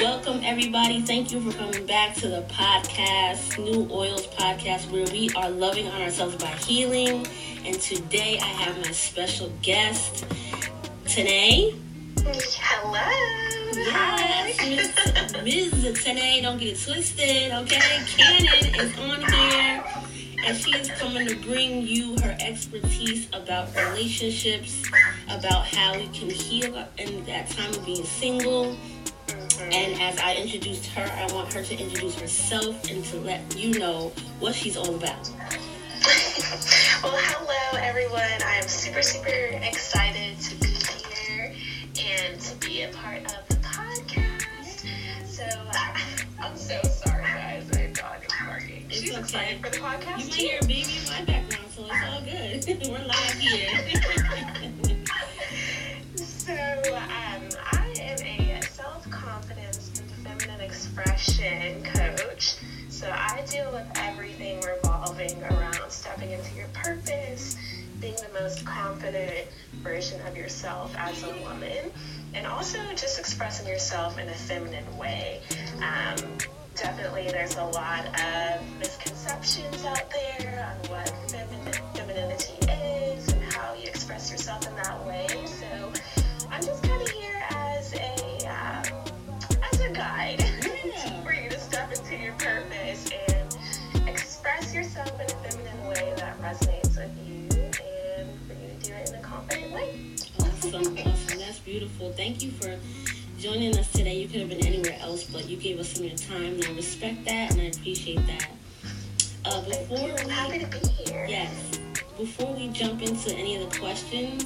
welcome everybody. Thank you for coming back to the podcast, New Oils Podcast, where we are loving on ourselves by healing. And today I have my special guest, Tanai. Hello. Yes, Ms. Ms. Tanai, don't get it twisted, okay? Cannon is on here, and she is coming to bring you her expertise about relationships, about how we can heal in that time of being single. And as I introduced her, I want her to introduce herself and to let you know what she's all about. well, hello everyone. I am super, super excited to be here and to be a part of the podcast. So, I'm so sorry, guys. My dog is barking. It's She's okay. excited for the podcast. You might hear a baby in my background, so it's all good. We're live here. Expression coach. So, I deal with everything revolving around stepping into your purpose, being the most confident version of yourself as a woman, and also just expressing yourself in a feminine way. Um, definitely, there's a lot of misconceptions out there on what femininity is and how you express yourself in that way. Beautiful. Thank you for joining us today. You could have been anywhere else, but you gave us some of your time, and I respect that, and I appreciate that. Uh, before. We, happy to be here. yes, before we jump into any of the questions,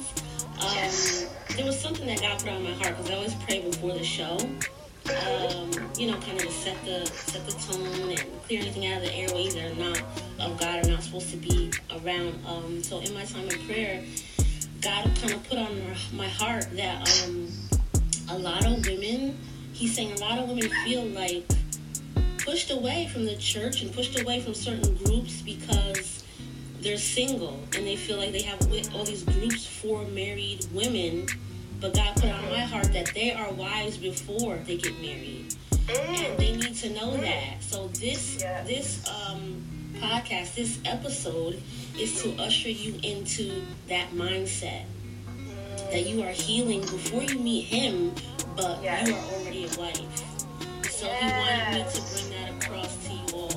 um, Yes. there was something that God put on my heart because I always pray before the show. Um, you know, kind of to set the set the tone and clear anything out of the airways that are not of God are not supposed to be around. Um, so in my time of prayer, God kind of put on my heart that um, a lot of women, He's saying a lot of women feel like pushed away from the church and pushed away from certain groups because they're single and they feel like they have all these groups for married women. But God put on my heart that they are wives before they get married and Mm. they need to know that. So this Yeah. this um, podcast, this episode, is to usher you into that mindset that you are healing before you meet him, but Yes. you are already a wife. So he wanted me to bring that across to you all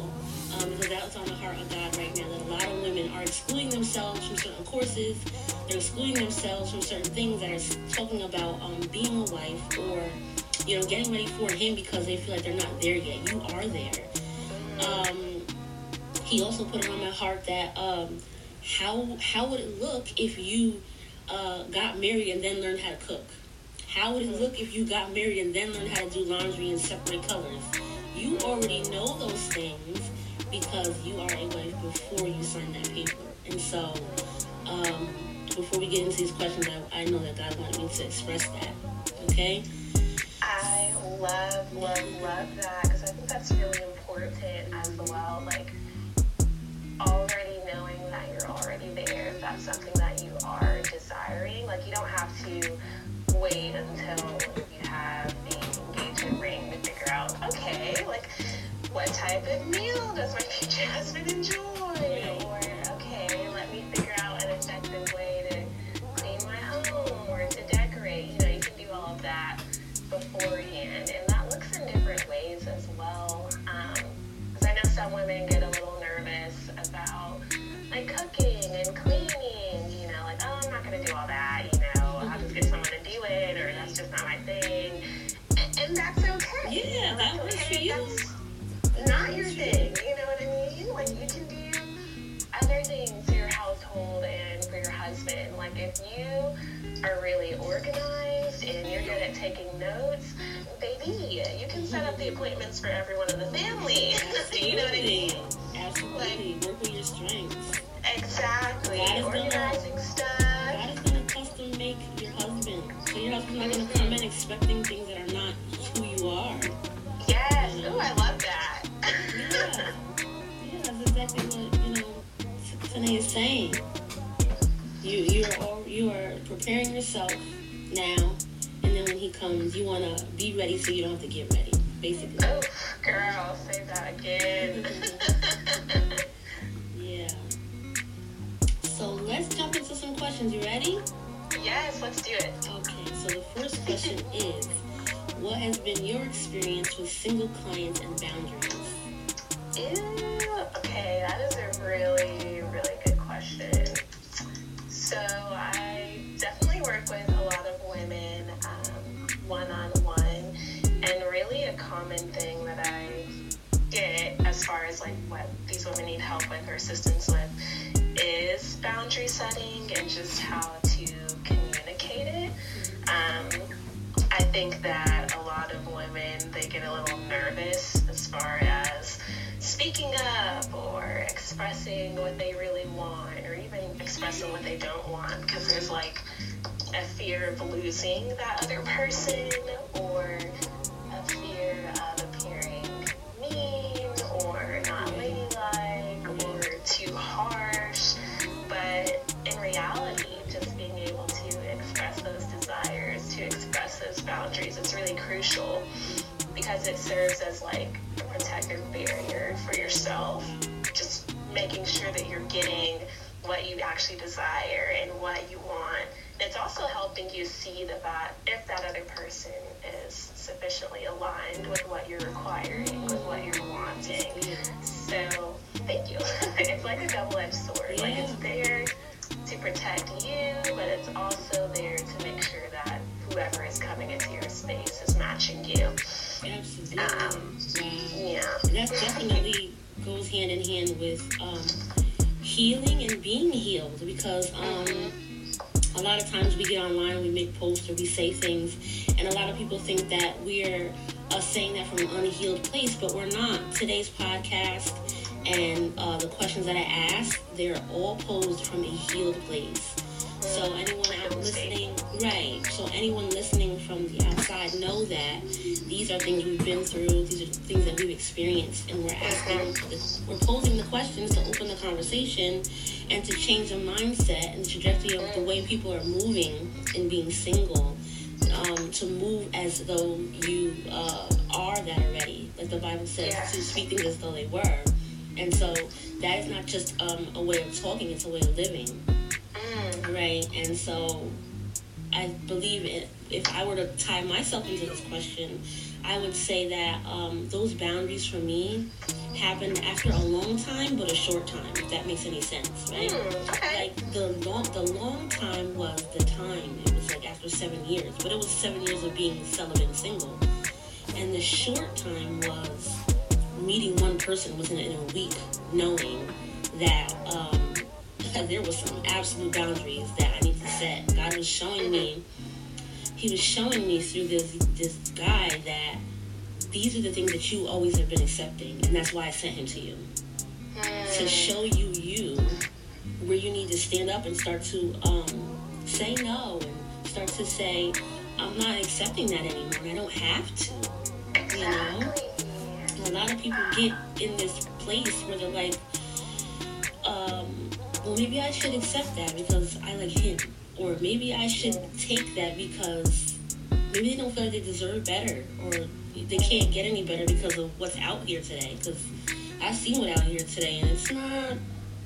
um, because that was on the heart of God right now. That a lot of women are excluding themselves from certain courses. They're excluding themselves from certain things that are talking about um, being a wife or you know getting ready for him because they feel like they're not there yet. You are there. Um, he also put it on my heart that um, how how would it look if you uh, got married and then learned how to cook? How would it look if you got married and then learned how to do laundry in separate colors? You already know those things because you are a wife before you sign that paper. And so, um, before we get into these questions, I, I know that God wanted me to express that. Okay? I love, love, love that because I think that's really important as well. Like, already knowing that you're already there, if that's something that you are desiring. Like, you don't have to wait until you have the engagement ring to figure out, okay, like, what type of meal does my future husband enjoy? Or, okay, let me figure out an effective way to clean my home or to decorate. You know, you can do all of that before and if you are really organized and you're good at taking notes, baby, you can set up the appointments for everyone in the family. you know what I mean? Absolutely. Work with your strengths. Exactly. Is gonna- Organizing stuff. God is going to custom make your husband. So your husband's not going to come in expecting things that are not who you are. Yes. Ooh, I love that. Yeah. Yeah, that's exactly what, you know, Tanai is saying. You you are you are preparing yourself now, and then when he comes, you want to be ready so you don't have to get ready. basically. Oh, girl, say that again. yeah. So let's jump into some questions. You ready? yes, let's do it. Okay, so the first question is What has been your experience with single clients and boundaries? Ew, okay, that is a really, really good question. So I definitely work with a lot of women one on one, and really a common thing that I get as far as like what these women need help with or assistance with is boundary setting and just how to communicate it. Um, I think that a lot of women they get a little nervous as far as speaking up or expressing what they really want or even expressing what they don't want because there's like a fear of losing that other person or a fear of appearing mean or not ladylike or too harsh. But in reality, just being able to express those desires, to express those boundaries, it's really crucial because it serves as like a protective barrier for yourself. Just making sure that you're getting what you actually desire and what you want it's also helping you see that if that other person is sufficiently aligned with what you're requiring, with what you're wanting. So, thank you. it's like a double edged sword. Like, it's there to protect you, but it's also there to make sure that whoever is coming into your space is matching you. Absolutely. Um, yeah. That definitely goes hand in hand with um, healing and being healed because. Um, a lot of times we get online, we make posts or we say things, and a lot of people think that we're uh, saying that from an unhealed place, but we're not. Today's podcast and uh, the questions that I ask, they're all posed from a healed place. So anyone out listening, right? So anyone listening from the outside know that these are things we've been through. These are things that we've experienced, and we're asking, we're posing the questions to open the conversation and to change the mindset and the trajectory of the way people are moving and being single. Um, to move as though you uh, are that already, like the Bible says, to speak things as though they were. And so that is not just um, a way of talking; it's a way of living. Mm. Right. And so I believe it, if I were to tie myself into this question, I would say that um, those boundaries for me happened after a long time, but a short time. If that makes any sense, right? Mm, okay. Like the long, the long time was the time. It was like after seven years, but it was seven years of being celibate and single, and the short time was meeting one person within in a week, knowing that. Um, there was some absolute boundaries that I need set. God was showing me, He was showing me through this this guy that these are the things that you always have been accepting, and that's why I sent him to you to hmm. show you you where you need to stand up and start to um, say no and start to say I'm not accepting that anymore. I don't have to, you know. a lot of people get in this place where they're like, um, well, maybe I should accept that because I like him. Or maybe I should take that because maybe they don't feel like they deserve better or they can't get any better because of what's out here today. Because I've seen what out here today and it's not.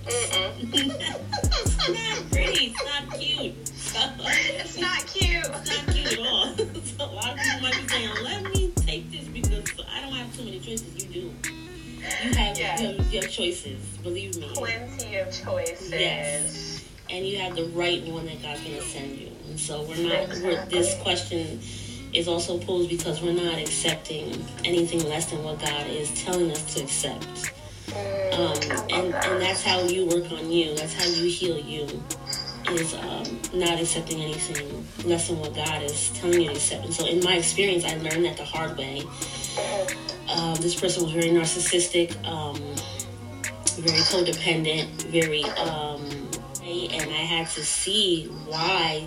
it's not pretty. It's not cute. So, it's not cute. It's not cute at all. so a lot of people might be saying, "Let me take this because I don't have too many choices." You do. You have, yes. you have, you have choices, believe me. Plenty of choices. Yes. And you have the right one that God's going to send you. And so we're not, we're, this question is also posed because we're not accepting anything less than what God is telling us to accept. Mm, um, and, and that's how you work on you. That's how you heal you. Is um, not accepting anything less than what God is telling you to accept. And so, in my experience, I learned that the hard way. Um, this person was very narcissistic, um, very codependent, very, and I had to see why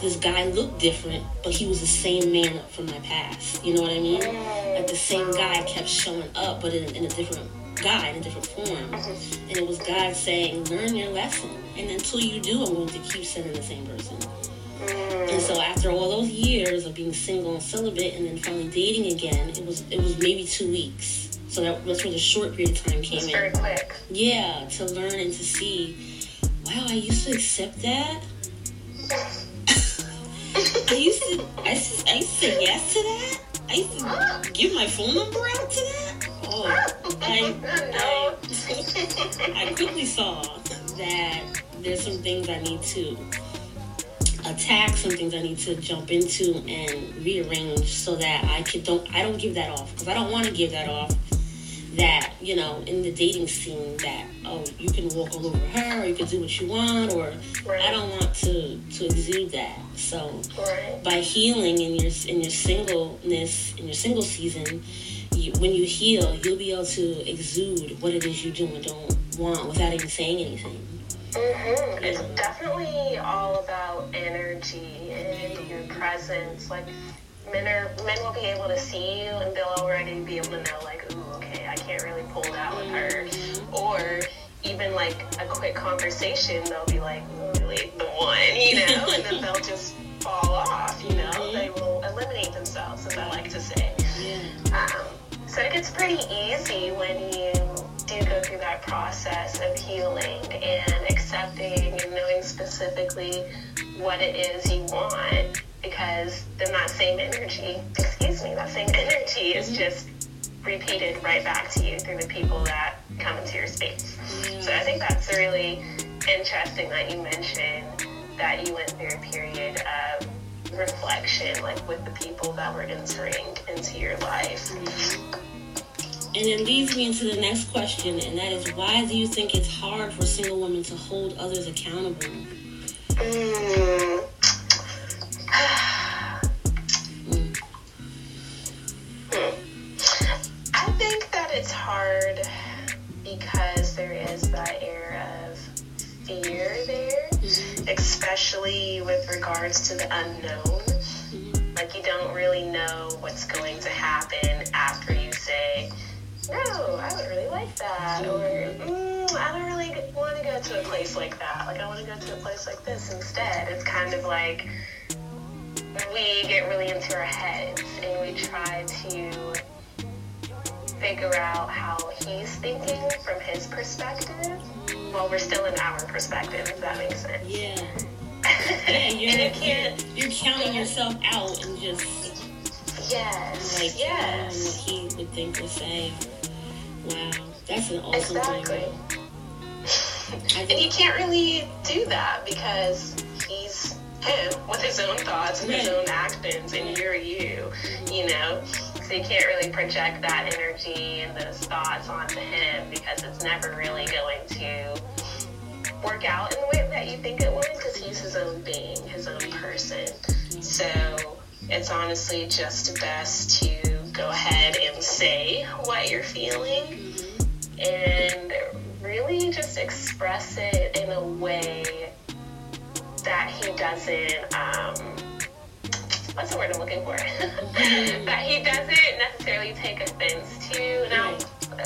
this guy looked different, but he was the same man from my past. You know what I mean? Like the same guy kept showing up, but in, in a different guy, in a different form. And it was God saying, learn your lesson. And until you do, I'm going to keep sending the same person. And so after all those years of being single and celibate, and then finally dating again, it was it was maybe two weeks. So that, that's where the short period of time came in. very quick. Yeah, to learn and to see, wow, I used to accept that. I used to, I used to, I used to say yes to that. I used to give my phone number out to that. Oh, I, I, I quickly saw that there's some things I need to attack, some things I need to jump into and rearrange so that I can don't I don't give that off because I don't want to give that off. That you know, in the dating scene, that oh, you can walk all over her, or you can do what you want, or I don't want to to exude that. So Right. by healing in your in your singleness in your single season, you, when you heal, you'll be able to exude what it is you do and don't want without even saying anything. Mm-hmm. It's definitely all about energy and your presence. Like men are men will be able to see you and they'll already be able to know like, ooh, okay, I can't really pull that with her. Or even like a quick conversation, they'll be like, really the one, you know, and then they'll just fall off, you know. They will eliminate themselves, as I like to say. Um, so it gets pretty easy when you do go through that process of healing and accepting and knowing specifically what it is you want because then that same energy, excuse me, that same energy is just repeated right back to you through the people that come into your space. So I think that's really interesting that you mentioned that you went through a period of reflection, like with the people that were entering into your life. And it leads me into the next question, and that is why do you think it's hard for single women to hold others accountable? Mm. Especially with regards to the unknown. Like you don't really know what's going to happen after you say, "No, I would really like that," or mm, "I don't really want to go to a place like that. Like I want to go to a place like this instead." It's kind of like we get really into our heads and we try to figure out how he's thinking from his perspective while we're still in our perspective, if that makes sense. Yeah. Yeah, you're, you can't, you're, you're counting yourself out and just yes, like yes. um, what he would think or say. Wow, that's an awesome Exactly. thing. I And you can't really do that because he's him with his own thoughts and his own actions, and you're you, you know? So you can't really project that energy and those thoughts onto him because it's never really going to work out in the way that you think it he's his own being, his own person. So it's honestly just best to go ahead and say what you're feeling and really just express it in a way that he doesn't um what's the word I'm looking for? that he doesn't necessarily take offense to. Now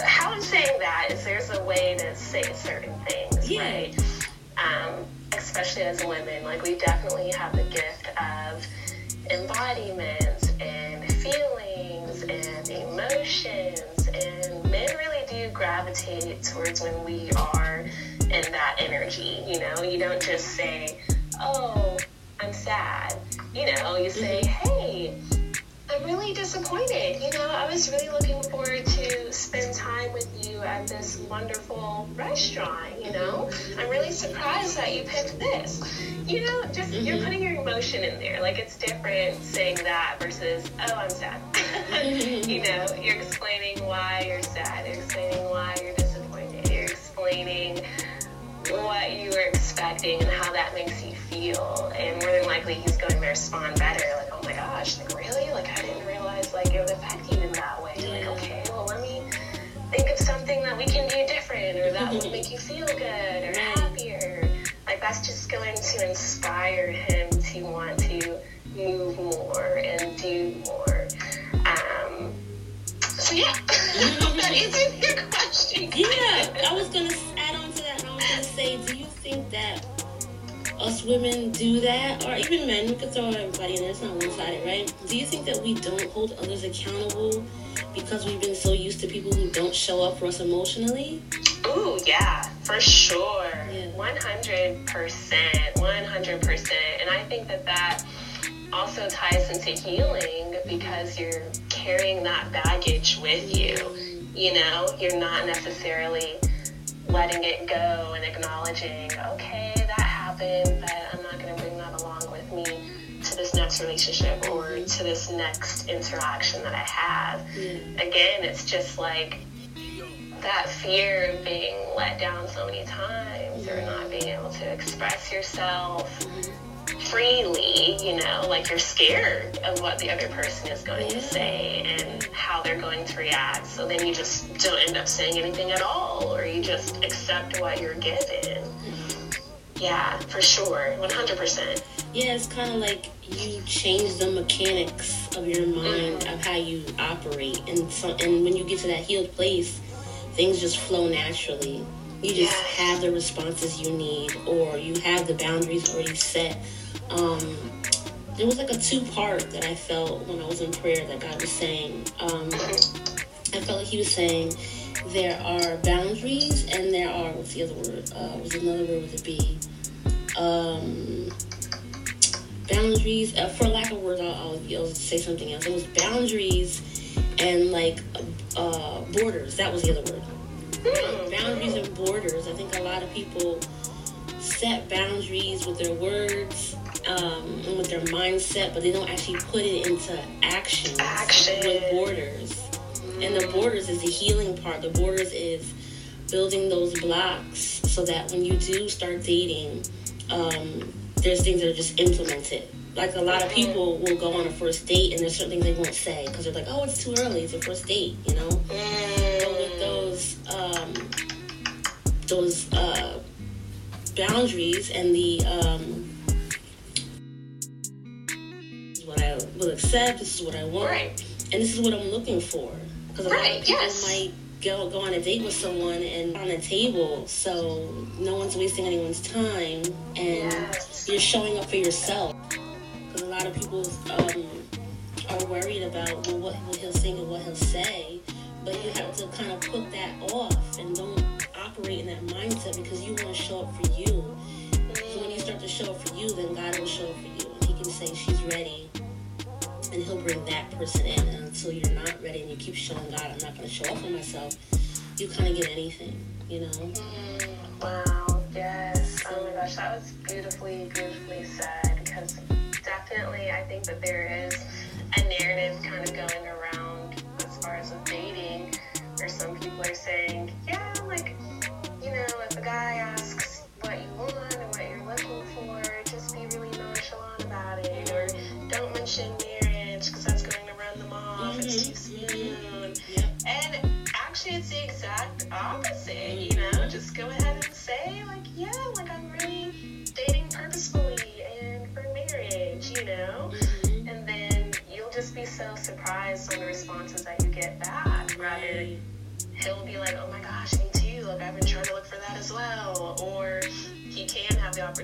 how I'm saying that is there's a way to say certain things, Yeah. right? Um, especially as women, like we definitely have the gift of embodiment and feelings and emotions and men really do gravitate towards when we are in that energy you know? You don't just say oh i'm sad. You know you say mm-hmm. hey i'm really disappointed. You know i was really looking forward to spend time with you at this wonderful restaurant you know? I'm really surprised that you picked this. You know just you're mm-hmm. putting your emotion in there. Like it's different saying that versus oh i'm sad. You know you're explaining why you're sad. You're explaining why you're disappointed. You're explaining what you were expecting and how that makes you feel. And more than likely he's going to respond better. Like oh my gosh like really? Like i didn't realize like it would affect you in that way. Like okay well let me think of something that we can do different or that will make you feel good or happier. Like that's just going to inspire him to want to move more and do more. Um so yeah. That answers your question. Yeah, I was gonna that us women do that, or even men, we could throw everybody in there, it's not one sided, right? Do you think that we don't hold others accountable because we've been so used to people who don't show up for us emotionally? Ooh, yeah, for sure. Yeah. 100%. 100%. And I think that that also ties into healing because you're carrying that baggage with you. You know, you're not necessarily letting it go and acknowledging, okay, that happened, but I'm not going to bring that along with me to this next relationship or to this next interaction that I have. Mm. Again, it's just like that fear of being let down so many times or not being able to express yourself. Freely, you know, like you're scared of what the other person is going to say and how they're going to react. So then you just don't end up saying anything at all, or you just accept what you're given. Yeah, for sure, 100%. Yeah, it's kind of like you change the mechanics of your mind mm-hmm. of how you operate, and so, and when you get to that healed place, things just flow naturally. You just have the responses you need, or you have the boundaries already set um, there was like a two part that I felt when I was in prayer that God was saying. Um, I felt like He was saying there are boundaries and there are what's the other word? Uh, was another word with a B. Um, boundaries. Uh, for lack of words, I'll, I'll, I'll, say something else. It was boundaries and like uh, borders. That was the other word. Hmm. boundaries and borders. I think a lot of people set boundaries with their words um, with their mindset, but they don't actually put it into action, action. with borders. And the borders is the healing part. The borders is building those blocks so that when you do start dating, um, there's things that are just implemented. Like a lot of mm-hmm. people will go on a first date and there's certain things they won't say because they're like, oh, it's too early. It's a first date, you know. Mm. But with those um, those uh, boundaries and the um, I will accept. This is what I want, right. and this is what I'm looking for. Because a right. lot of people yes. might go go on a date with someone and on a table, so no one's wasting anyone's time, and yes. you're showing up for yourself. Because a lot of people um, are worried about well, what, what he'll sing and what he'll say, but you have to kind of put that off and don't operate in that mindset because you want to show up for you. So when you start to show up for you, then God will show up for you, and He can say she's ready and he'll bring that person in. And until you're not ready and you keep showing God, I'm not going to show up for myself, you kind of get anything, you know? Mm, wow, yes. Oh my gosh, that was beautifully, beautifully said. Because definitely, I think that there is a narrative kind of going around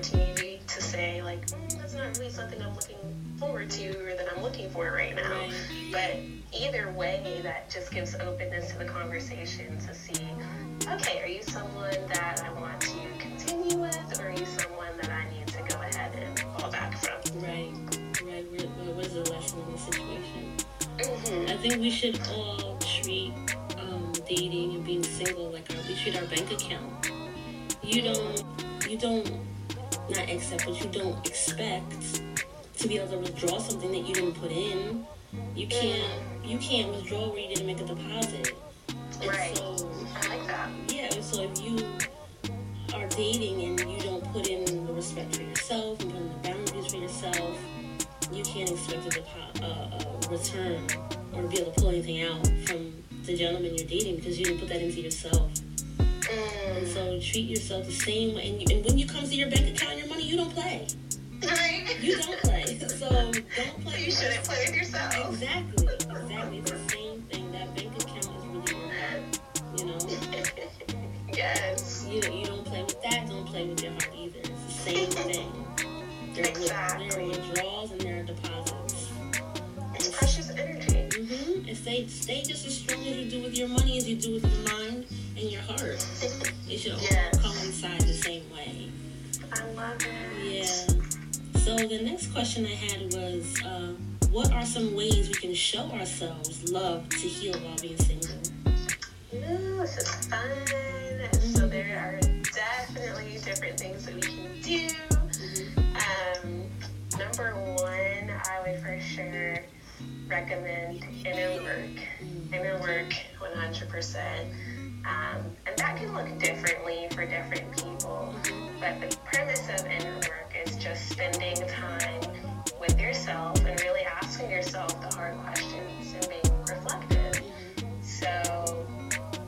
opportunity to say like, mm, that's not really something I'm looking forward to or that I'm looking for right now. Right. But either way, that just gives openness to the conversation to see, okay, are you someone that I want to continue with, or are you someone that I need to go ahead and fall back from? Right, right. What is the lesson in this situation? Mm-hmm. I think we should all treat um, dating and being single like our, we treat our bank account. You don't, you don't not accept, but you don't expect to be able to withdraw something that you didn't put in. You can't you can't withdraw where you didn't make a deposit. And right. So, I like that. Yeah. So if you are dating and you don't put in the respect for yourself and put in the boundaries for yourself, you can't expect a, depo- uh, a return or be able to pull anything out from the gentleman you're dating because you didn't put that into yourself. Mm. And so treat yourself the same way. And, you, and when you come to your bank account, your money, you don't play. Right. You don't play. So don't play. You shouldn't play with yourself. Exactly. Exactly. It's the same thing. That bank account is really heart. You know? yes. You, you don't play with that, don't play with your heart either. It's the same thing. There, Exactly. there are withdrawals and there are deposits. It's precious energy. Mm-hmm. And stay, stay just as strong as you do with your money as you do with your mind and your heart. It should all Yes. coincide the same way. I love it. Yeah. So the next question I had was, uh, what are some ways we can show ourselves love to heal while being single? Ooh, this is fun. So there are definitely different things that we can do. Um, number one, I would for sure recommend inner work. Inner work, 100%. Um, and that can look differently for different people. But the premise of inner work is just spending time with yourself and really asking yourself the hard questions and being reflective. So,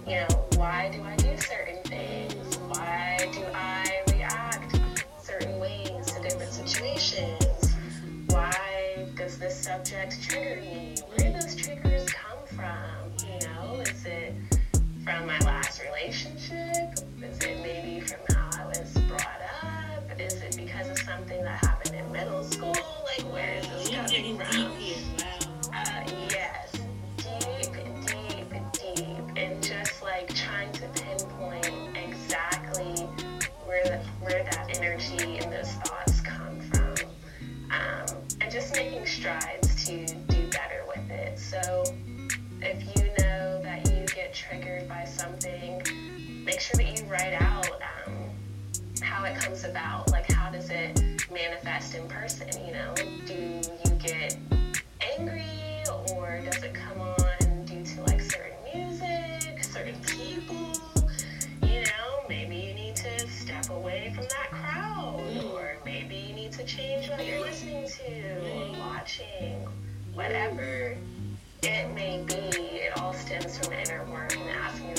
you know, why do I do certain things? Why do I react certain ways to different situations? Why does this subject trigger me? From my last relationship? Is it maybe from how I was brought up? Is it because of something that happened in middle school? Like, where is this coming from? Uh, yes, deep, deep, deep, and just like trying to pinpoint exactly where the, where that energy and those thoughts come from, um, and just making strides to do better with it. So, triggered by something, make sure that you write out um, how it comes about. Like, how does it manifest in person? You know, do you get angry or does it come on due to like certain music, certain people? You know, maybe you need to step away from that crowd, or maybe you need to change what you're listening to or watching, whatever it may be. Stems from inner work and asking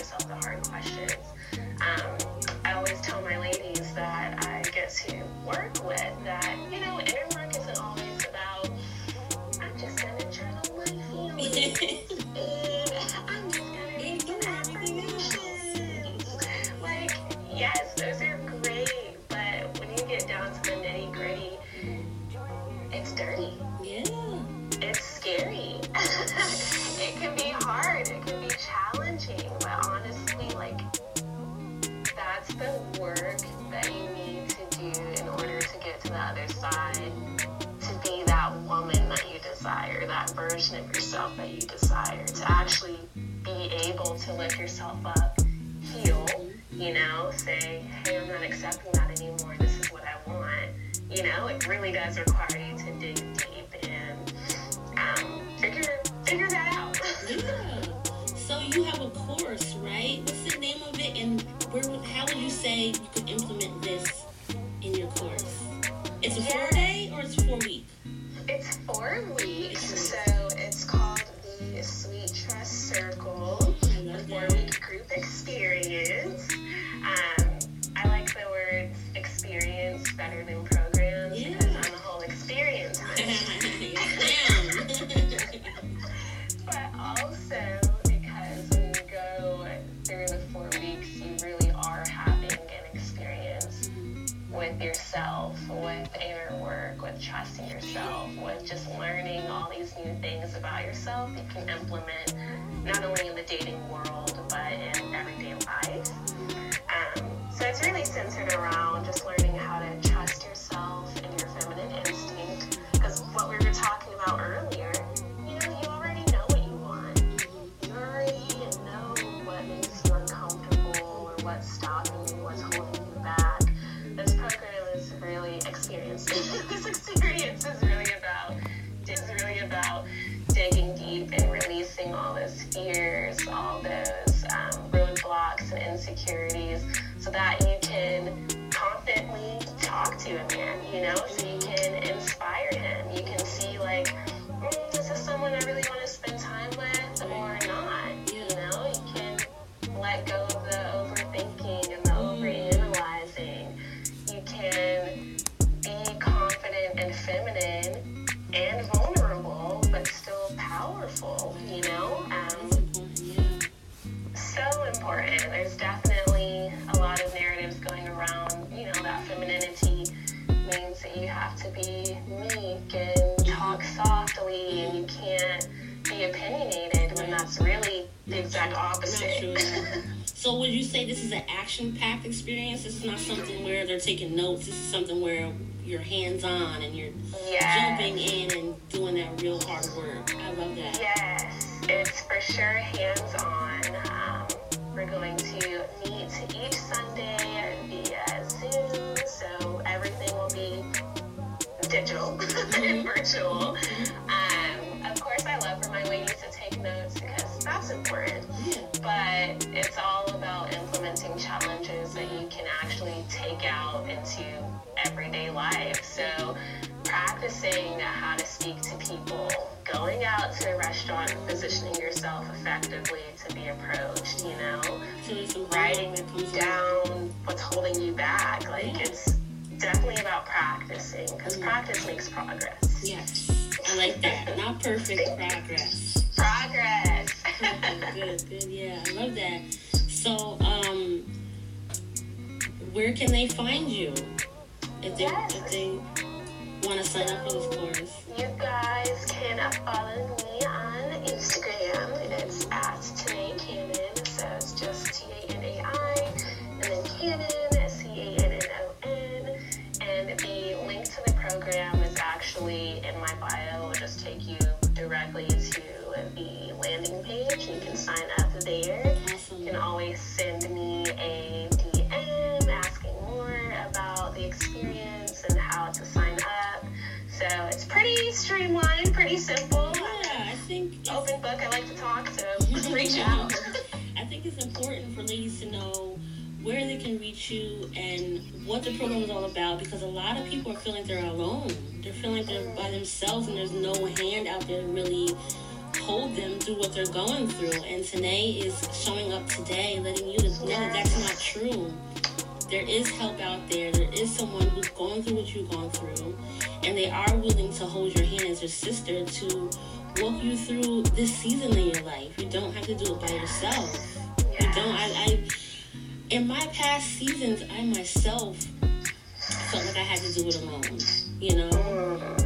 I'm not anymore. This is what I want. You know, it really does require you to dig they're taking notes. This is something where you're hands-on and you're yes. jumping in and doing that real hard work. I love that. Yes, it's for sure hands-on. Um, we're going to mm-hmm. makes progress. Yes, I like that. Not perfect progress. Progress. good, good, yeah, I love that. So, um, where can they find you if they yes. if they want to sign up for this course? You guys can follow lot of people are feeling they're alone. They're feeling they're by themselves and there's no hand out there to really hold them through what they're going through. And Tanai is showing up today, letting you know that that's not true. There is help out there. There is someone who's going through what you're going through, and they are willing to hold your hand as your sister to walk you through this season in your life. You don't have to do it by yourself. You don't. I, I in my past seasons, I myself felt like I had to do it alone, you know?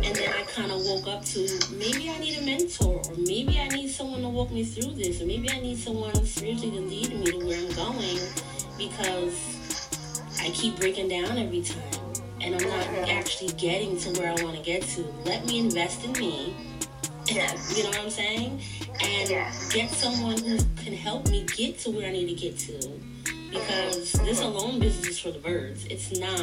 And then I kind of woke up to maybe I need a mentor, or maybe I need someone to walk me through this, or maybe I need someone spiritually to lead me to where I'm going because I keep breaking down every time and I'm not actually getting to where I want to get to. Let me invest in me. Yes. you know what I'm saying? And yes. get someone who can help me get to where I need to get to because this alone business is for the birds. It's not.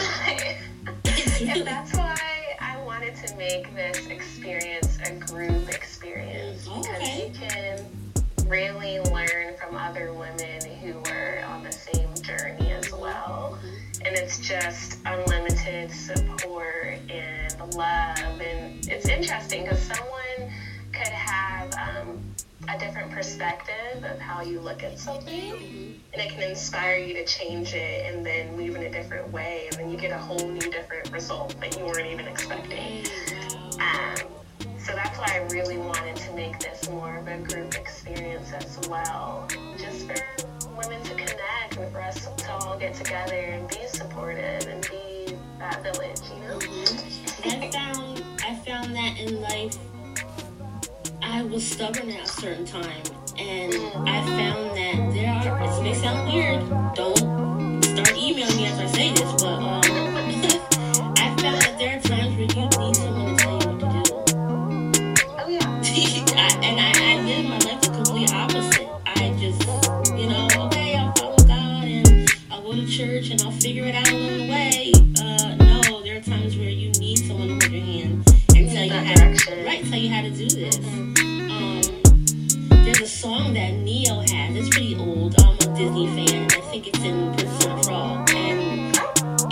it's really... And that's why I wanted to make this experience a group experience because okay. you can really learn from other women who were on the same journey as well. And it's just unlimited support and love. And it's interesting because someone a different perspective of how you look at something and it can inspire you to change it and then move in a different way and then you get a whole new different result that you weren't even expecting. Um, so that's why i really wanted to make this more of a group experience as well just for women to connect and for us to all get together and be supportive and be that village you know? I found i found that in life I was stubborn at a certain time, and I found that there are. It may sound weird. Don't start emailing me as I say this, but um, I found that there are times where you need someone to tell you what to do. Oh yeah. I, and I, I live my life the complete opposite. I just, you know, okay, I'll follow God and I'll go to church and I'll figure it out along the way. Uh, no, there are times where you need someone to hold your hand and tell you how to, right, tell you how to do this. There's a song that Ne-Yo has. It's pretty old. I'm a Disney fan. I think it's in Princess and Frog. And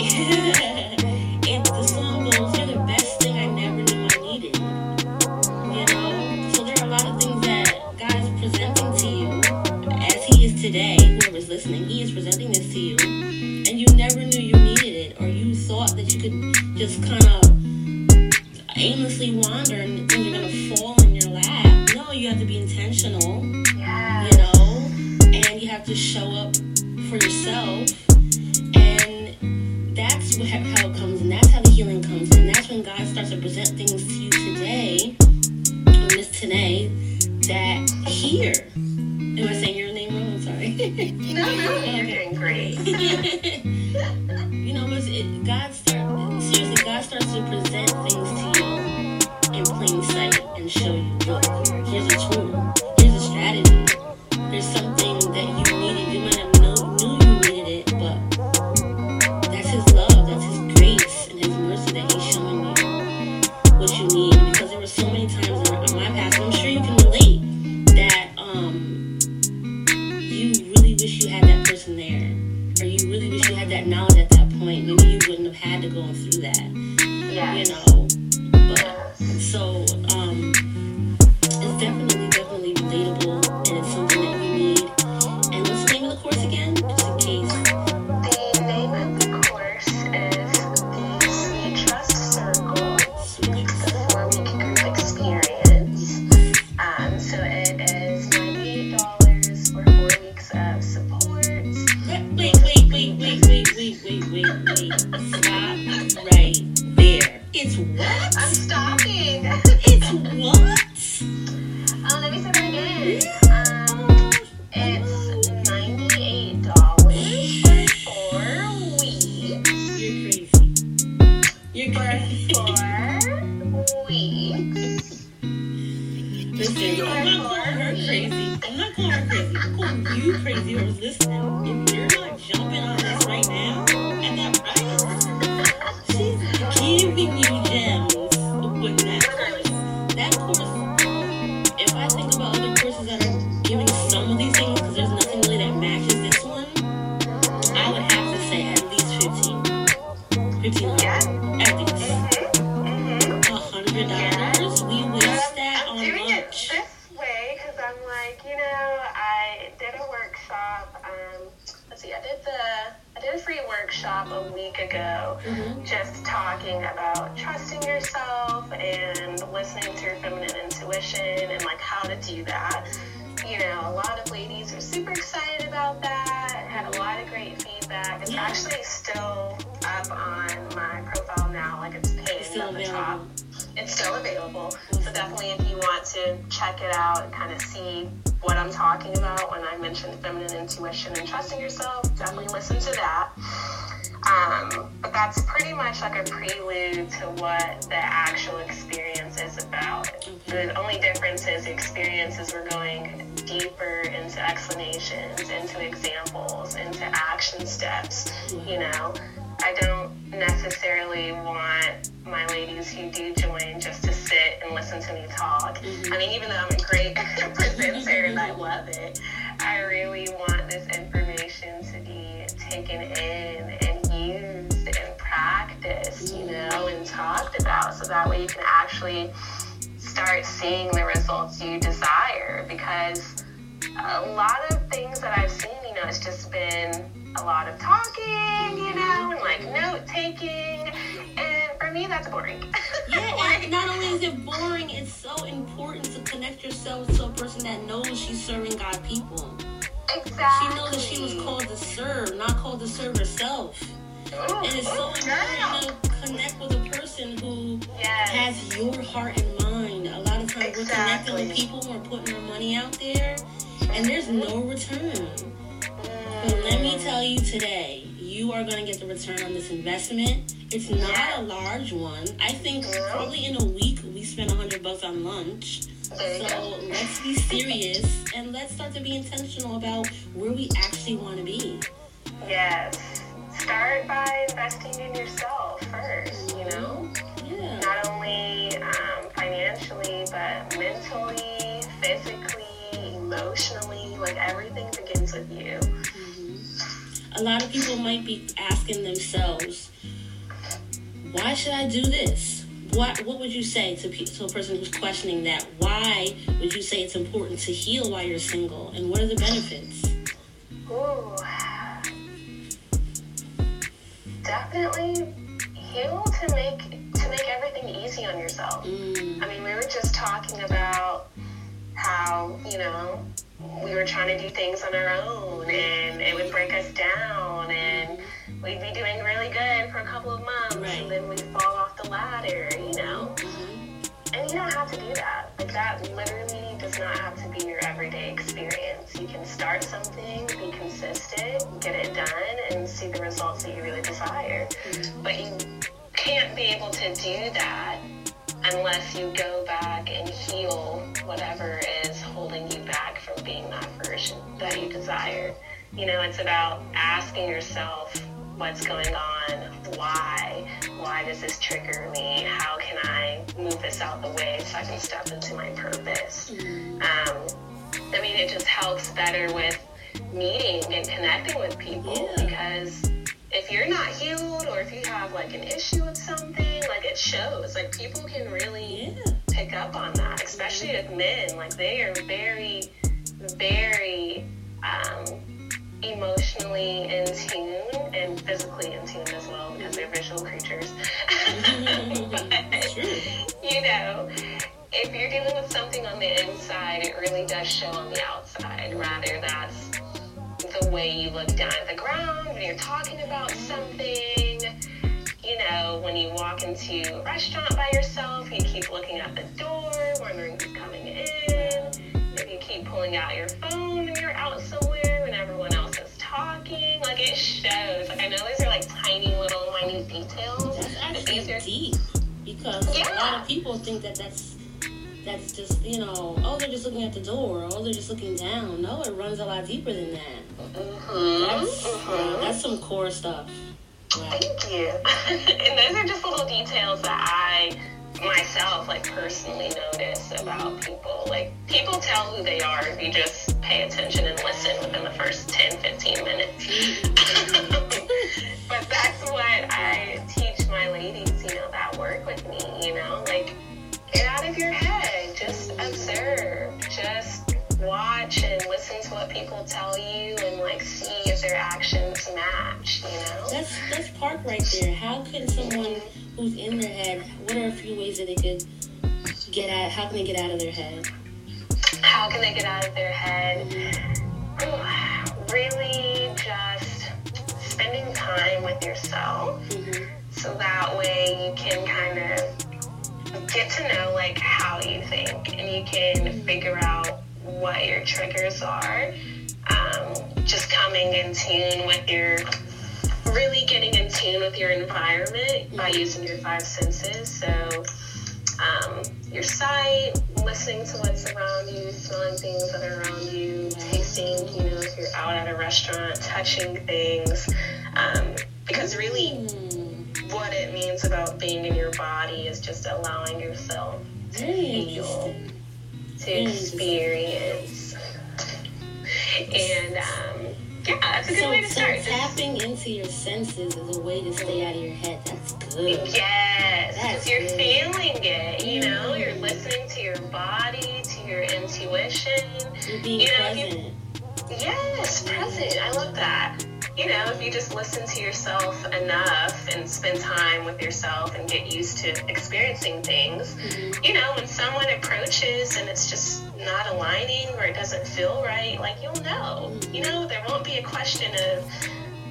it, the song goes, You're the best thing I never knew I needed. You know? So there are a lot of things that God is presenting to you as He is today. Whoever's listening, He is presenting this to you. And you never knew you needed it, or you thought that you could just kind of aimlessly wander and you have to be intentional. Yeah. You know, and you have to show up for yourself. And that's wh- how it comes, and that's how the healing comes, and that's when God starts to present things to you today, on this today, that here. Am I saying your name wrong? I'm sorry. No, no, you're doing great. you know, but it, God start seriously, God starts to present things to you in plain sight and show you, is a tool. It's what? I'm stopping. It's what? Explanations, into examples, into action steps. You know, I don't necessarily want my ladies who do join just to sit and listen to me talk. Mm-hmm. I mean, even though I'm a great presenter and I love it, I really want this information to be taken in and used and practiced, you know, and talked about so that way you can actually start seeing the results you desire because a lot of things that I've seen, you know, it's just been a lot of talking, you know, and like note taking. And for me, that's boring. Yeah, Like, and not only is it boring, it's so important to connect yourself to a person that knows she's serving God people. exactly. She knows that she was called to serve, not called to serve herself. Ooh, And it's so important to connect with a person who Yes. has your heart and mind. A lot of times we're connecting with people who are putting our money out there, and there's no return. But let me tell you today, you are going to get the return on this investment. It's not a large one. I think probably in a week we a hundred bucks on lunch. So let's be serious and let's start to be intentional about where we actually want to be. Yes. Start by investing in yourself first, you know? Yeah. Not only um, financially, but mentally, physically, emotionally. Like everything begins with you. A lot of people might be asking themselves, why should I do this? What What would you say to, pe- to a person who's questioning that? Why would you say it's important to heal while you're single? And what are the benefits? Ooh. Definitely heal to make to make everything easy on yourself. Mm, I mean, we were just talking about how, you know, we were trying to do things on our own and it would break us down and we'd be doing really good for a couple of months, Right. and then we'd fall off the ladder, you know. And you don't have to do that. Like that literally does not have to be your everyday experience. You can start something, be consistent, get it done, and see the results that you really desire. Mm-hmm. But you can't be able to do that unless you go back and heal whatever is holding you back from being that version that you desire. You know, it's about asking yourself what's going on, why, why does this trigger me, how can I move this out the way so I can step into my purpose. Um, I mean, it just helps better with meeting and connecting with people Yeah. because if you're not healed or if you have like an issue with something, like it shows. Like people can really Yeah. pick up on that, especially with men. Like they are very, very um, emotionally in tune and physically in tune as well because they're visual creatures. But, you know, if you're dealing with something on the inside, it really does show on the outside. Rather, that's the way you look down at the ground when you're talking about something. You know, when you walk into a restaurant by yourself, you keep looking at the door, wondering who's coming in. If you keep pulling out your phone when you're out somewhere when everyone else is talking, like it shows. Like I know these are like tiny little minute details, That's but actually these are deep because a lot of people think that that's that's just you know oh they're just looking at the door oh they're just looking down no it runs a lot deeper than that Mhm, that's mhm. yeah, that's some core stuff yeah. Thank you. and those are just little details that I myself like personally notice about people. Like people tell who they are if you just pay attention and listen within the first 10, 15 minutes. but that's what I teach my ladies, you know, that work with me, observe, just watch and listen to what people tell you and like see if their actions match, you know? that's that's part right there how can someone who's in their head what are a few ways that they could get out how can they get out of their head How can they get out of their head? Really just spending time with yourself Mhm. so that way you can kind of get to know like how you think and you can figure out what your triggers are. Um, just coming in tune with your really getting in tune with your environment by using your five senses. So um, your sight, listening to what's around you, smelling things that are around you, tasting, you know, if you're out at a restaurant, touching things. Um, because really, Hmm. What it means about being in your body is just allowing yourself to feel, to experience. And um, yeah, that's a good so, way to so start. Just- tapping into your senses is a way to stay out of your head that's good Yes, because you're good. feeling it, you know, Mm. you're listening to your body, to your intuition. you're being You know, you- present Yes, present. I love that. You know, if you just listen to yourself enough and spend time with yourself and get used to experiencing things, Mhm. you know, when someone approaches and it's just not aligning or it doesn't feel right, like you'll know. You know, there won't be a question of,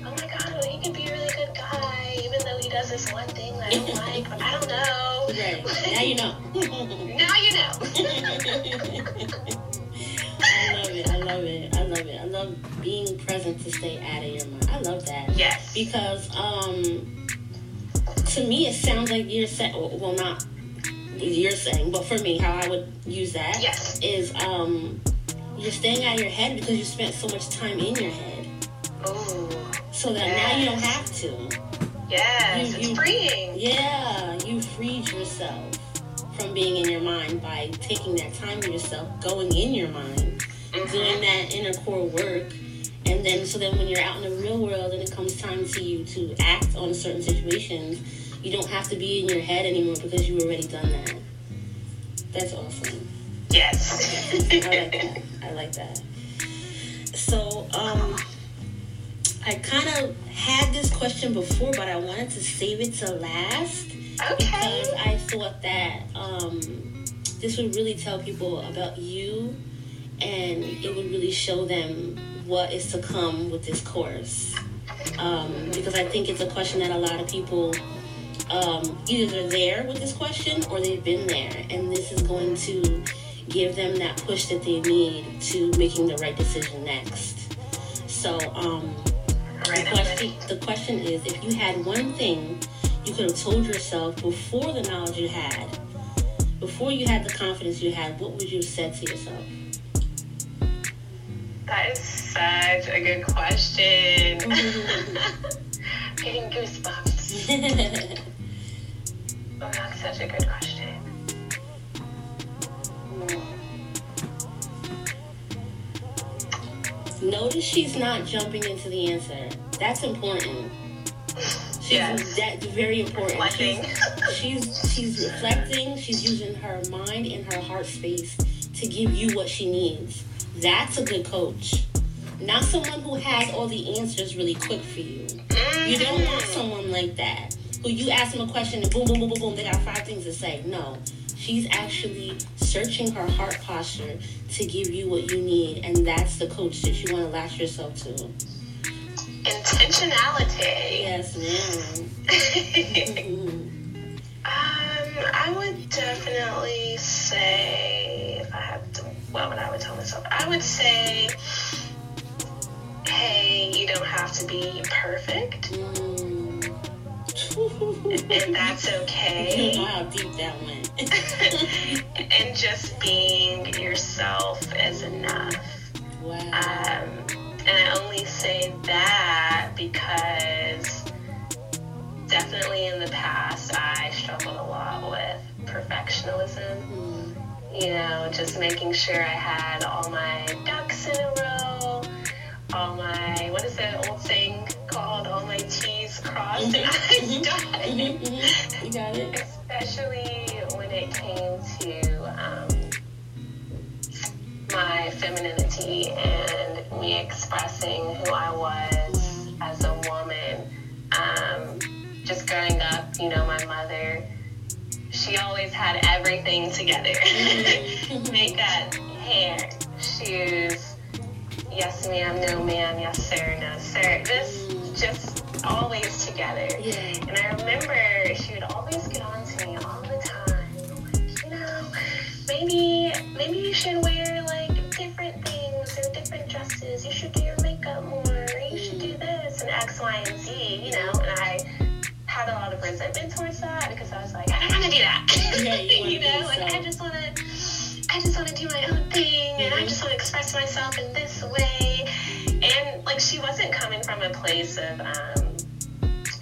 oh my God, well, he could be a really good guy, even though he does this one thing that I don't like, but I don't know. Right. Now you know. Now you know. I love it. I love it. I love it. I love being present to stay out of your mind. I love that. yes. Because um to me it sounds like you're saying well not you're saying, but for me, how I would use that is Yes. um you're staying out of your head because you spent so much time in your head. Ooh. So that now you don't have to. Yes, You- it's you- freeing. Yeah, you freed yourself from being in your mind by taking that time to yourself, going in your mind, Mhm. doing that inner core work. And then, so then when you're out in the real world and it comes time to you to act on certain situations, you don't have to be in your head anymore because you've already done that. That's awesome. Yes. I like that. I like that. So, um, I kind of had this question before, but I wanted to save it to last because. I thought that um, this would really tell people about you and it would really show them what is to come with this course. um, because I think it's a question that a lot of people um, either they're there with this question or they've been there, and this is going to give them that push that they need to making the right decision next. So, um, the, question, the question is if you had one thing you could have told yourself before the knowledge you had, before you had the confidence you had, what would you have said to yourself? That is such a good question. Getting goosebumps. oh, that's such a good question. Notice she's not jumping into the answer. That's important. She's, yes. That's very important. Reflecting. She's, she's she's reflecting. She's using her mind and her heart space to give you what she needs. That's a good coach. Not someone who has all the answers really quick for you. You don't want mm-hmm. someone like that who you ask them a question and boom, boom, boom, boom, boom, they got five things to say. No, she's actually searching her heart posture to give you what you need, and that's the coach that you want to latch yourself to. Intentionality. Yes, ma'am. um, I would definitely say if I had to, what would I would tell myself? I would say, hey, you don't have to be perfect. And that's okay. How deep that went. and just being yourself is enough. Wow. Um, and I only say that because definitely in the past I struggled a lot with perfectionism. Mm. You know, just making sure I had all my ducks in a row, all my, what is that old saying? called All My T's Crossed mm-hmm. and I's Dotted. Mm-hmm. mm-hmm. You got it. Especially when it came to um, my femininity and me expressing who I was as a woman. Um, just growing up, you know, my mother, she always had everything together makeup, hair, shoes. Yes, ma'am, no, ma'am, yes, sir, no, sir. Just just always together. Yeah. And I remember she would always get on to me all the time. Like, you know, maybe maybe you should wear like different things or different dresses. You should do your makeup more. Or you should do this and X, Y, and Z. You know, and I had a lot of resentment towards that because I was like, I don't want to do that. Yeah, you, you know, like I just want to. I just want to do my own thing, and I mm-hmm. just want to express myself in this way and like she wasn't coming from a place of um,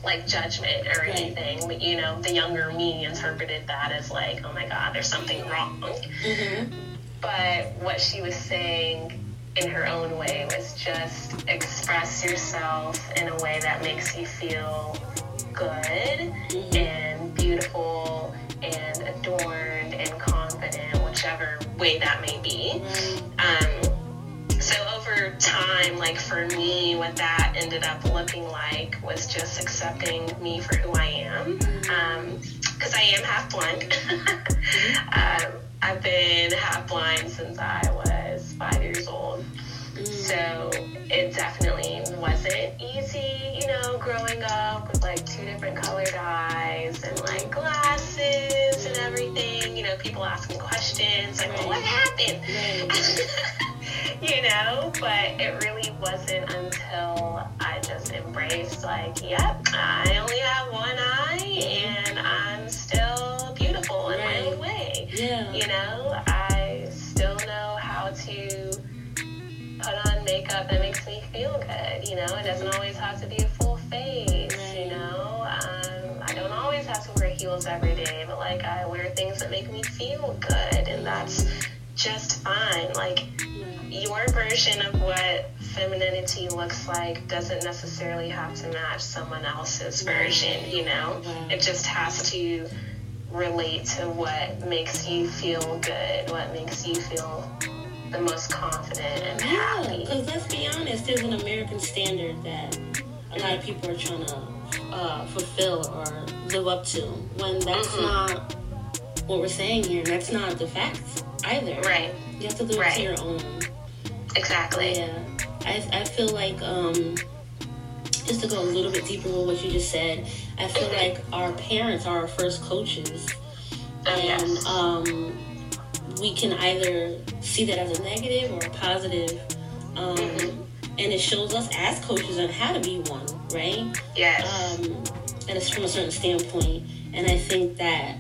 like judgment or anything. But, you know, the younger me interpreted that as like, oh my God, there's something wrong. Mm-hmm. But what she was saying in her own way was just express yourself in a way that makes you feel good mm-hmm. and beautiful and adorned and confident, whichever way that may be. Um, so over time, like for me, what that ended up looking like was just accepting me for who I am. Because um, I am half blind. um, I've been half blind since I was five years old. So it definitely wasn't easy, you know, growing up with like two different colored eyes and like glasses and everything. You know, people asking questions like, well, what happened? you know, but it really wasn't until I just embraced, like, yep, I only have one eye and I'm still beautiful in my own way. Yeah. You know, good. You know, it doesn't always have to be a full face, you know. Um, I don't always have to wear heels every day, but like I wear things that make me feel good, and that's just fine. Like, your version of what femininity looks like doesn't necessarily have to match someone else's version, you know? It just has to relate to what makes you feel good, what makes you feel the most confident and happy. Yeah, because let's be honest, there's an American standard that a lot of people are trying to uh, fulfill or live up to when that's mm-hmm. not what we're saying here. That's not the facts either. Right. You have to live right. to your own. Exactly. Yeah. I, I feel like um, just to go a little bit deeper with what you just said, I feel like our parents are our first coaches, and um, we can either see that as a negative or a positive. Um, and it shows us as coaches on how to be one, right? Yes. Um, and it's from a certain standpoint. And I think that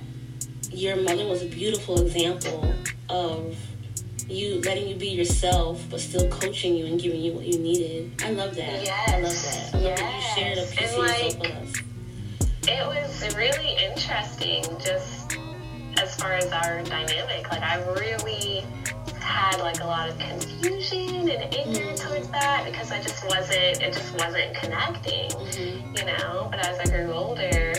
your mother was a beautiful example of you letting you be yourself, but still coaching you and giving you what you needed. I love that. Yes. I love that. I love yes. that you shared a piece and of like, yourself with us. It was really interesting, just as far as our dynamic. Like, I really had like a lot of confusion and anger Mm. towards that because I just wasn't, it just wasn't connecting, Mm-hmm. you know. But as I grew older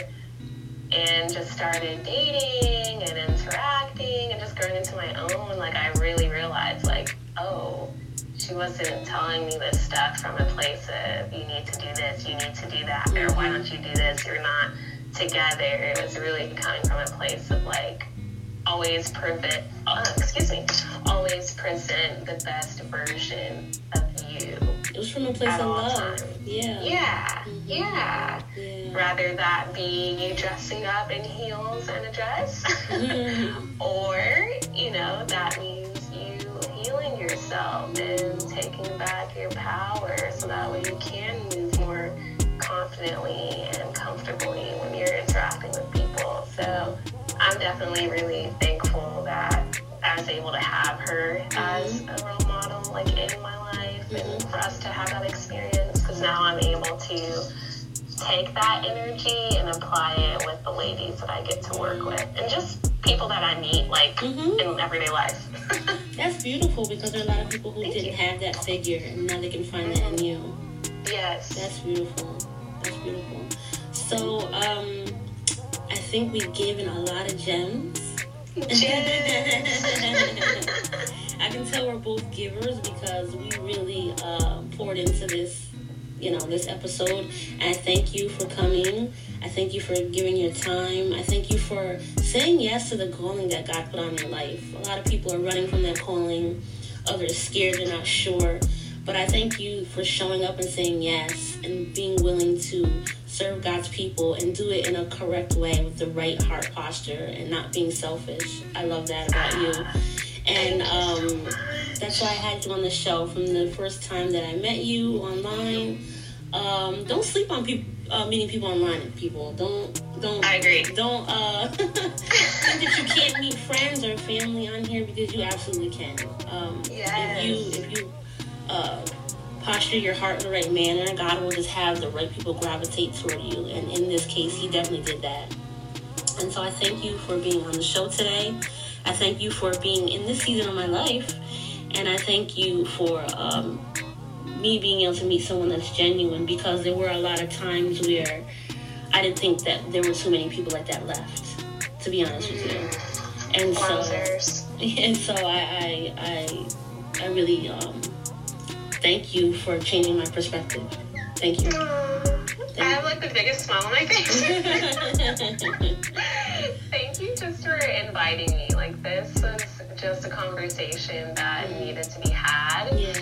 and just started dating and interacting and just growing into my own, like I really realized, like, oh, she wasn't telling me this stuff from a place of you need to do this, you need to do that, or why don't you do this? You're not together. It was really coming from place of like always prevent, uh, excuse me, always present the best version of you. It was from a place of all love. times. Yeah. Yeah, yeah. Yeah. Rather that be you dressing up in heels and a dress, Mhm. or you know that means you healing yourself and taking back your power, so that way you can move more confidently and comfortably when you're interacting with people. So I'm definitely really thankful that I was able to have her as a role model, like in my life, and for us to have that experience. Because now I'm able to take that energy and apply it with the ladies that I get to work with, and just people that I meet, like Mhm. in everyday life. That's beautiful because there are a lot of people who Thank didn't you. have that figure and now they can find that in you. yes. That's beautiful. That's beautiful. So, um, think we've given a lot of gems. I can tell we're both givers because we really uh, poured into this, you know, this episode. And I thank you for coming. I thank you for giving your time. I thank you for saying yes to the calling that God put on your life. A lot of people are running from that calling. Others scared, they're not sure. But I thank you for showing up and saying yes and being willing to serve God's people and do it in a correct way with the right heart posture and not being selfish. I love that about you. And um, that's why I had you on the show from the first time that I met you online. Um, don't sleep on people, uh, meeting people online. People don't don't. I agree. Don't uh, think that you can't meet friends or family on here because you absolutely can. Um, Yes. If you if you uh, posture your heart in the right manner, God will just have the right people gravitate toward you. And in this case, He definitely did that. And so I thank you for being on the show today. I thank you for being in this season of my life. And I thank you for um, me being able to meet someone that's genuine because there were a lot of times where I didn't think that there were too many people like that left, to be honest with you. And so, and so I, I, I, I really um, thank you for changing my perspective. Thank you. I have like the biggest smile on my face. Thank you just for inviting me. Like this was just a conversation that needed to be had. yeah.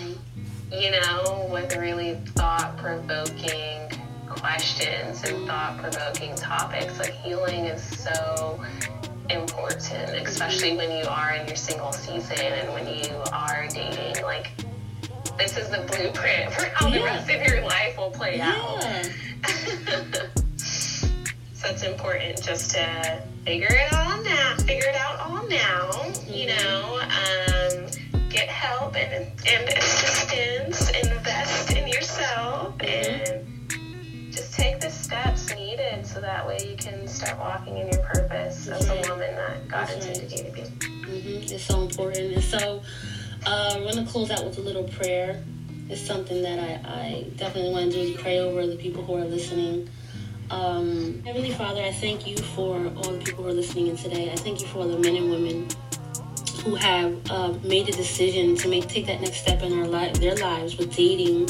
You know, with really thought provoking questions and thought provoking topics. Like healing is so important, especially when you are in your single season and when you are dating. Like this is the blueprint for how the rest of your life will play out. So it's important just to figure it all now, figure it out all now. You know, um, get help and, and assistance, invest in yourself, and just take the steps needed so that way you can start walking in your purpose as a woman that God intended you to be. hmm It's so important. And so uh, we're going to close out with a little prayer. It's something that I, I definitely want to do is pray over the people who are listening. Um, Heavenly Father, I thank you for all the people who are listening in today. I thank you for the men and women who have uh, made the decision to make take that next step in their lives with dating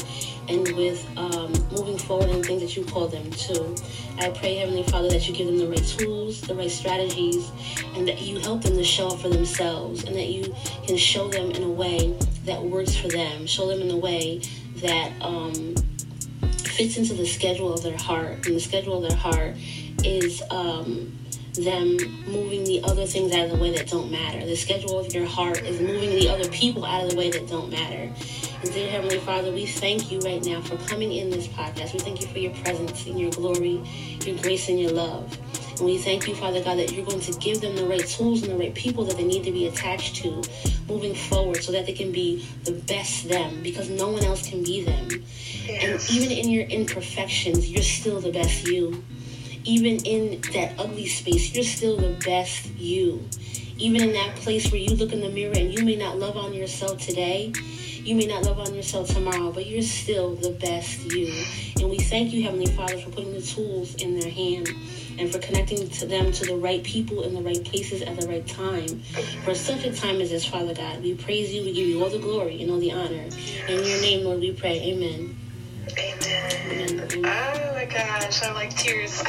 and with um, moving forward in things that you call them to. I pray, Heavenly Father, that you give them the right tools, the right strategies, and that you help them to show up for themselves, and that you can show them in a way that works for them. Show them in a way that um, fits into the schedule of their heart, and the schedule of their heart is um, them moving the other things out of the way that don't matter. The schedule of your heart is moving the other people out of the way that don't matter. And dear Heavenly Father, we thank you right now for coming in this podcast. We thank you for your presence and your glory, your grace and your love. And we thank you, Father God, that you're going to give them the right tools and the right people that they need to be attached to moving forward so that they can be the best them because no one else can be them. Yes. And even in your imperfections, you're still the best you even in that ugly space, you're still the best you. Even in that place where you look in the mirror and you may not love on yourself today, you may not love on yourself tomorrow, but you're still the best you. And we thank you, Heavenly Father, for putting the tools in their hand and for connecting to them to the right people in the right places at the right time. For such a time as this, Father God, we praise you, we give you all the glory and all the honor. In your name, Lord, we pray. Amen. Amen. Oh my gosh, I like tears.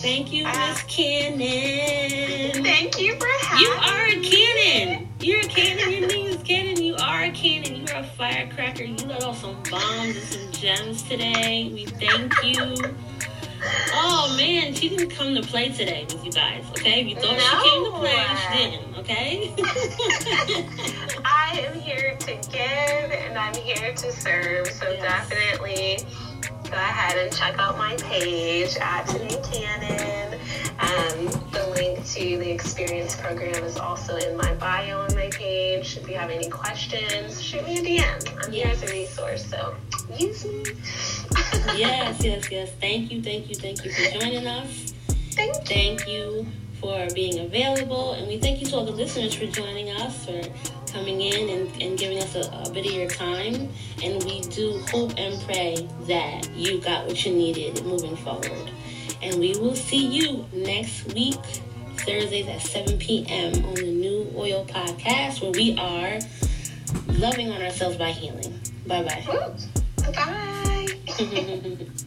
Thank you, Miss ah. Cannon. Thank you for having You are a cannon. You're a cannon. Your name is Cannon. You are a cannon. You are a firecracker. You let off some bombs and some gems today. We thank you. Oh man, she didn't come to play today with you guys, okay? If you thought no. she came to play, she didn't, okay? I am here to give and I'm here to serve, so yes. definitely go ahead and check out my page at Tanai Cannon. Um, the link to the experience program is also in my bio on my page. If you have any questions, shoot me a DM. I'm yes. here as a resource, so use me. yes, yes, yes. Thank you, thank you, thank you for joining us. Thank you. Thank you for being available. And we thank you to all the listeners for joining us, for coming in and, and giving us a, a bit of your time. And we do hope and pray that you got what you needed moving forward. And we will see you next week, Thursdays at 7 p.m. on the New Oil Podcast, where we are loving on ourselves by healing. Bye bye. Bye.